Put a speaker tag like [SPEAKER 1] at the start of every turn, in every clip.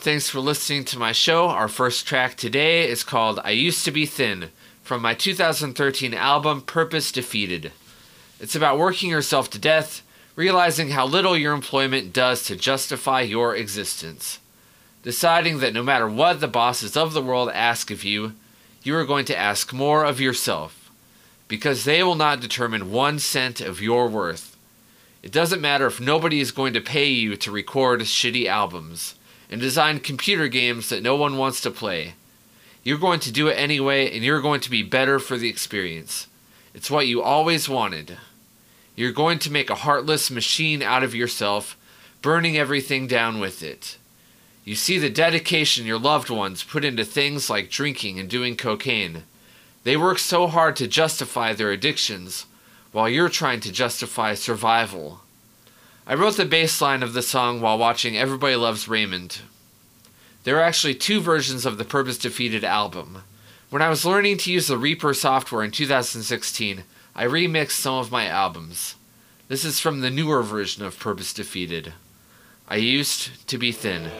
[SPEAKER 1] Thanks for listening to my show. Our first track today is called I Used to Be Thin from my 2013 album Purpose Defeated. It's about working yourself to death, realizing how little your employment does to justify your existence. Deciding that no matter what the bosses of the world ask of you, you are going to ask more of yourself, because they will not determine one cent of your worth. It doesn't matter if nobody is going to pay you to record shitty albums and design computer games that no one wants to play. You're going to do it anyway, and you're going to be better for the experience. It's what you always wanted. You're going to make a heartless machine out of yourself, burning everything down with it. You see the dedication your loved ones put into things like drinking and doing cocaine. They work so hard to justify their addictions, while you're trying to justify survival. I wrote the bass line of the song while watching Everybody Loves Raymond. There are actually two versions of the Purpose Defeated album. When I was learning to use the Reaper software in 2016, I remixed some of my albums. This is from the newer version of Purpose Defeated. I used to be thin.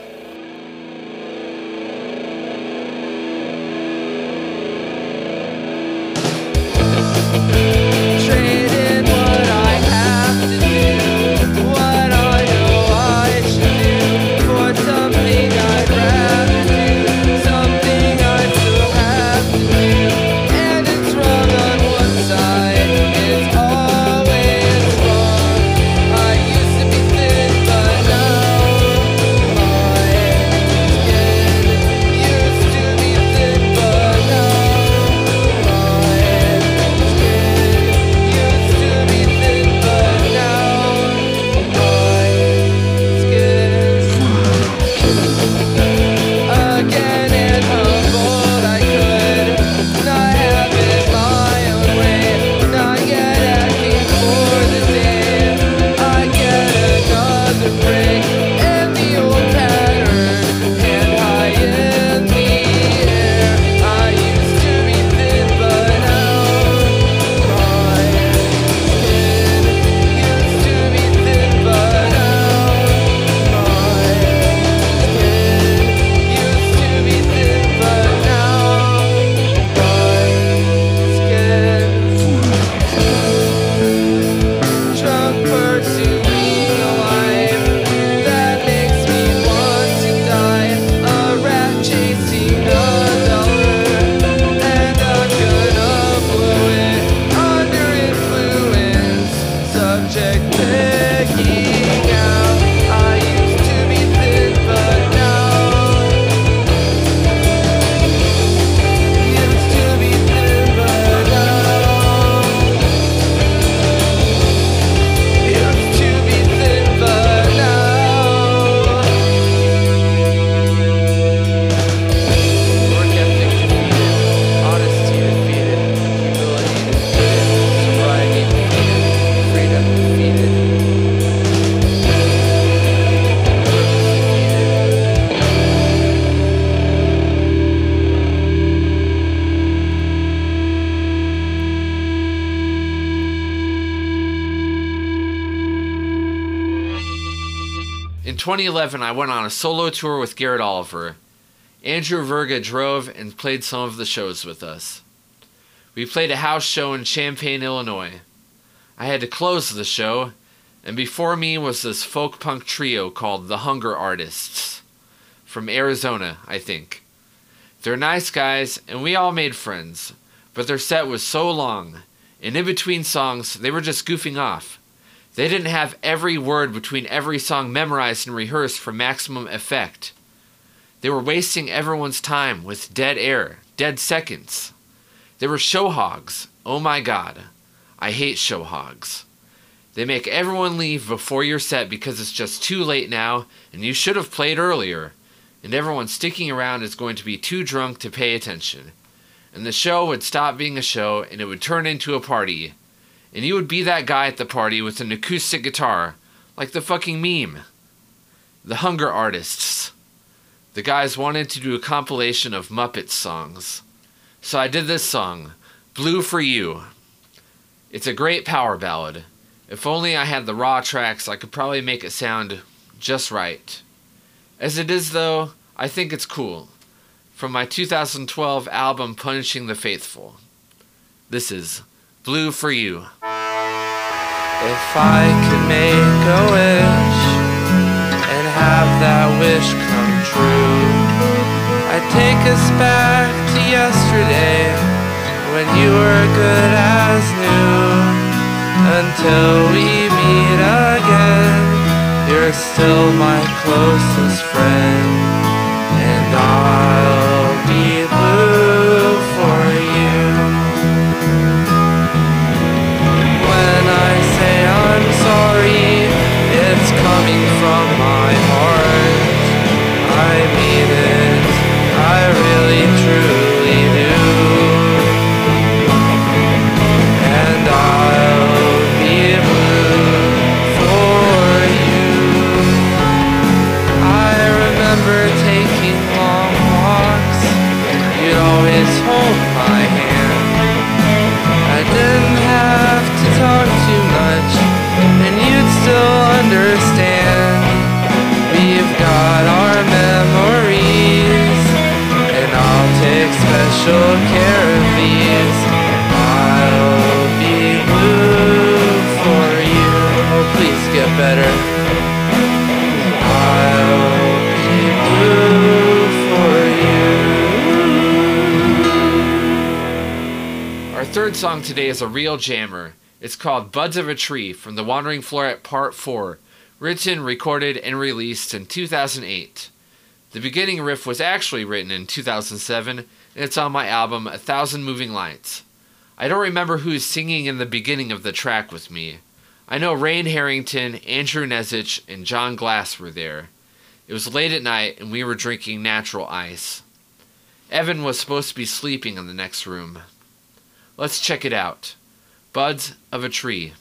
[SPEAKER 1] 2011, I went on a solo tour with Garrett Oliver. Andrew Verga drove and played some of the shows with us. We played a house show in Champaign, Illinois. I had to close the show, and before me was this folk punk trio called the Hunger Artists. From Arizona, I think. They're nice guys, and we all made friends, but their set was so long, and in between songs, they were just goofing off. They didn't have every word between every song memorized and rehearsed for maximum effect. They were wasting everyone's time with dead air, dead seconds. They were show hogs. Oh my god. I hate show hogs. They make everyone leave before your set because it's just too late now and you should have played earlier, and everyone sticking around is going to be too drunk to pay attention. And the show would stop being a show and it would turn into a party. And you would be that guy at the party with an acoustic guitar, like the fucking meme. The Hunger Artists. The guys wanted to do a compilation of Muppets songs. So I did this song, Blue for You. It's a great power ballad. If only I had the raw tracks, I could probably make it sound just right. As it is, though, I think it's cool. From my 2012 album Punishing the Faithful. This is Blue for You.
[SPEAKER 2] If I could make a wish and have that wish come true, I'd take us back to yesterday when you were good as new. Until we meet again, you're still my closest friend,
[SPEAKER 1] song today is a real jammer. It's called Buds of a Tree from The Wandering Floret Part 4, written, recorded, and released in 2008. The beginning riff was actually written in 2007, and it's on my album A Thousand Moving Lights. I don't remember who's singing in the beginning of the track with me. I know Rain Harrington, Andrew Nezich, and John Glass were there. It was late at night, and we were drinking natural ice. Evan was supposed to be sleeping in the next room. Let's check it out. Buds of a Tree.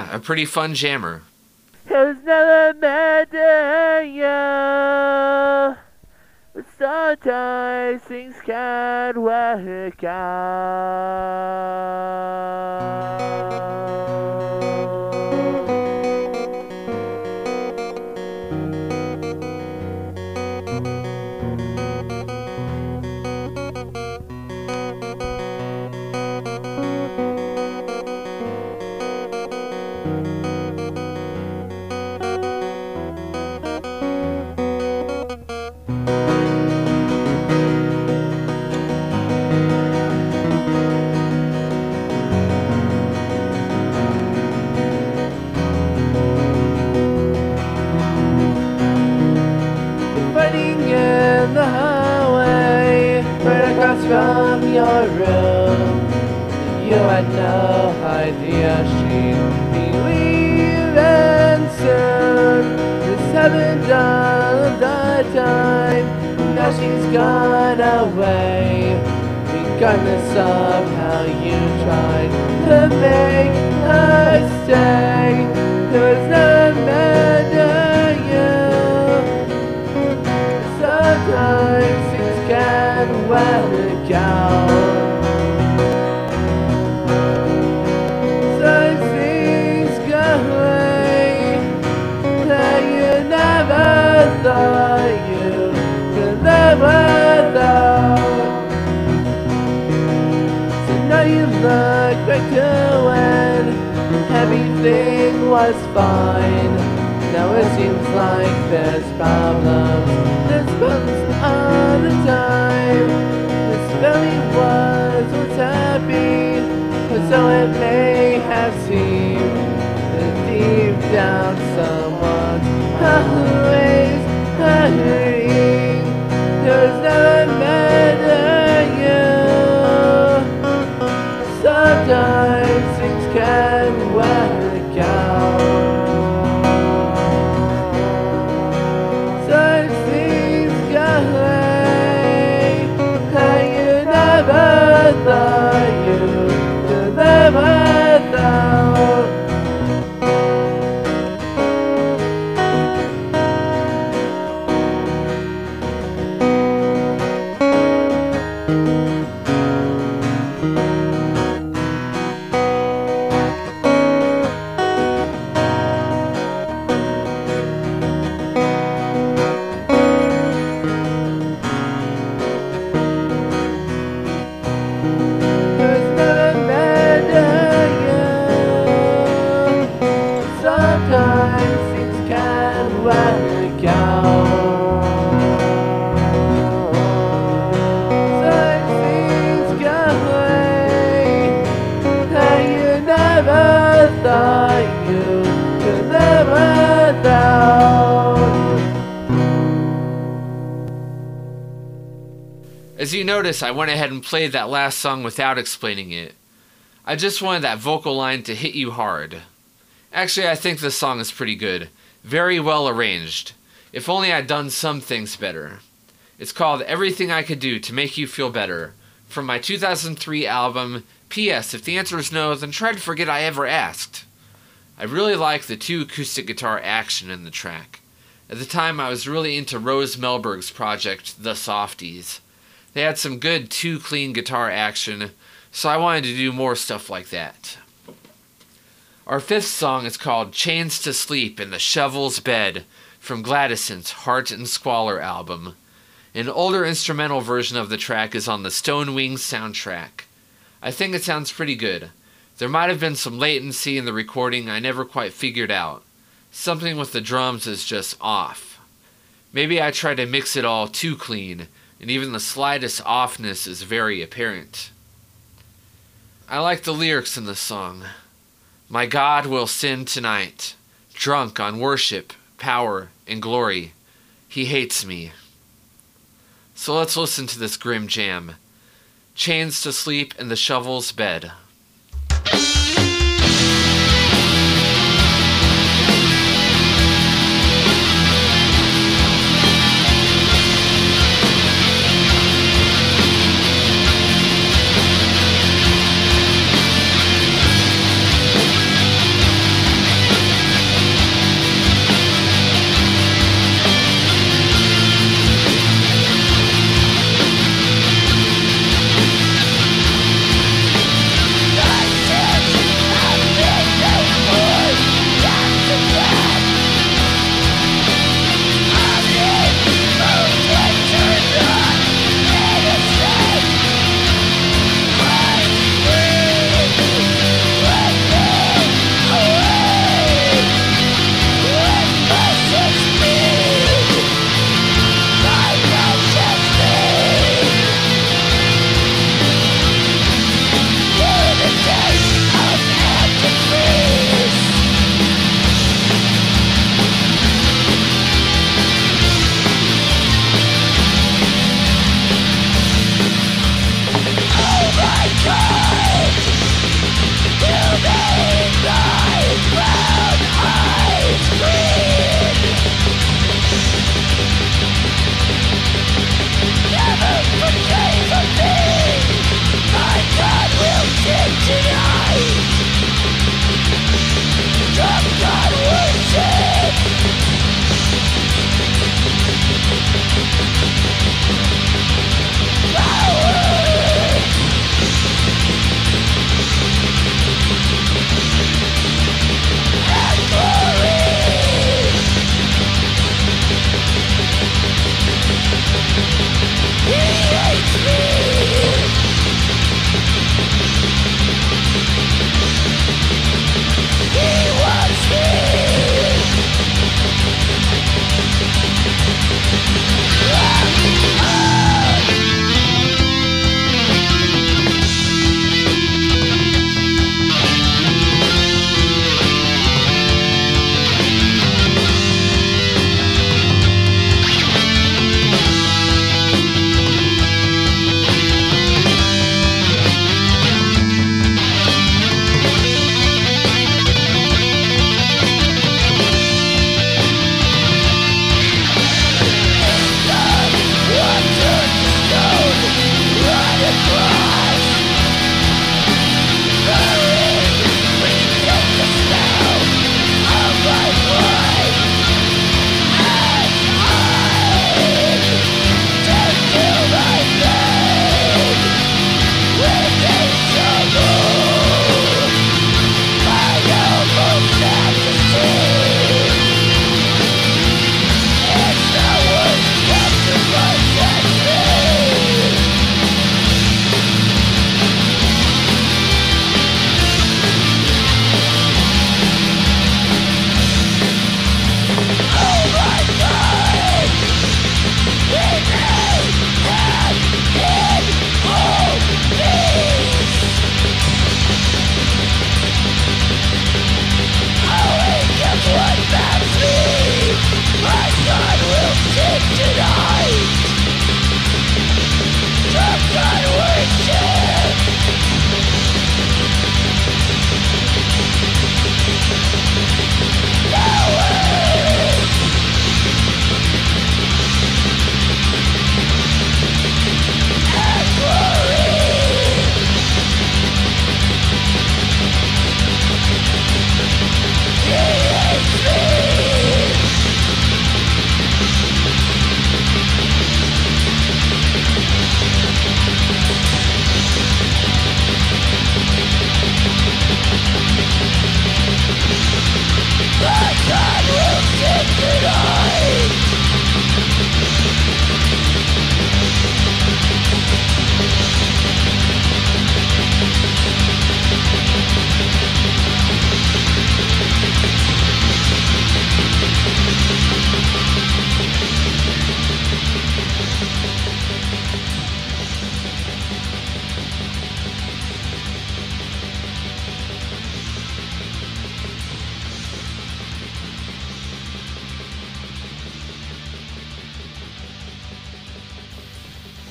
[SPEAKER 1] Yeah, a pretty fun jammer.
[SPEAKER 2] Never but sometimes things can work out. All of the time. Now she's gone away. Regardless of how you tried to make her stay, there everything was fine. Now it seems like there's problems, there's problems all the time. This family was once happy, but so it may have seemed. That deep down never
[SPEAKER 1] As you notice, I went ahead and played that last song without explaining it. I just wanted that vocal line to hit you hard. Actually, I think this song is pretty good. Very well arranged. If only I'd done some things better. It's called Everything I Could Do to Make You Feel Better from my 2003 album P.S. If the answer is no, then try to forget I ever asked. I really like the two acoustic guitar action in the track. At the time, I was really into Rose Melberg's project, The Softies. They had some good two clean guitar action, so I wanted to do more stuff like that. Our fifth song is called Chains to Sleep in the Shovel's Bed from Glatisant's Heart and Squalor album. An older instrumental version of the track is on the Stone Wings soundtrack. I think it sounds pretty good. There might have been some latency in the recording I never quite figured out. Something with the drums is just off. Maybe I tried to mix it all too clean, and even the slightest offness is very apparent. I like the lyrics in the song. My God will sin tonight, drunk on worship, power, and glory. He hates me. So let's listen to this grim jam. Chains to sleep in the shovel's bed.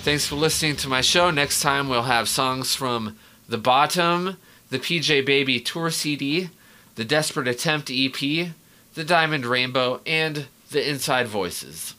[SPEAKER 1] Thanks for listening to my show. Next time we'll have songs from The Bottom, the PJ Baby Tour CD, the Desperate Attempt EP, the Diamond Rainbow, and the Inside Voices.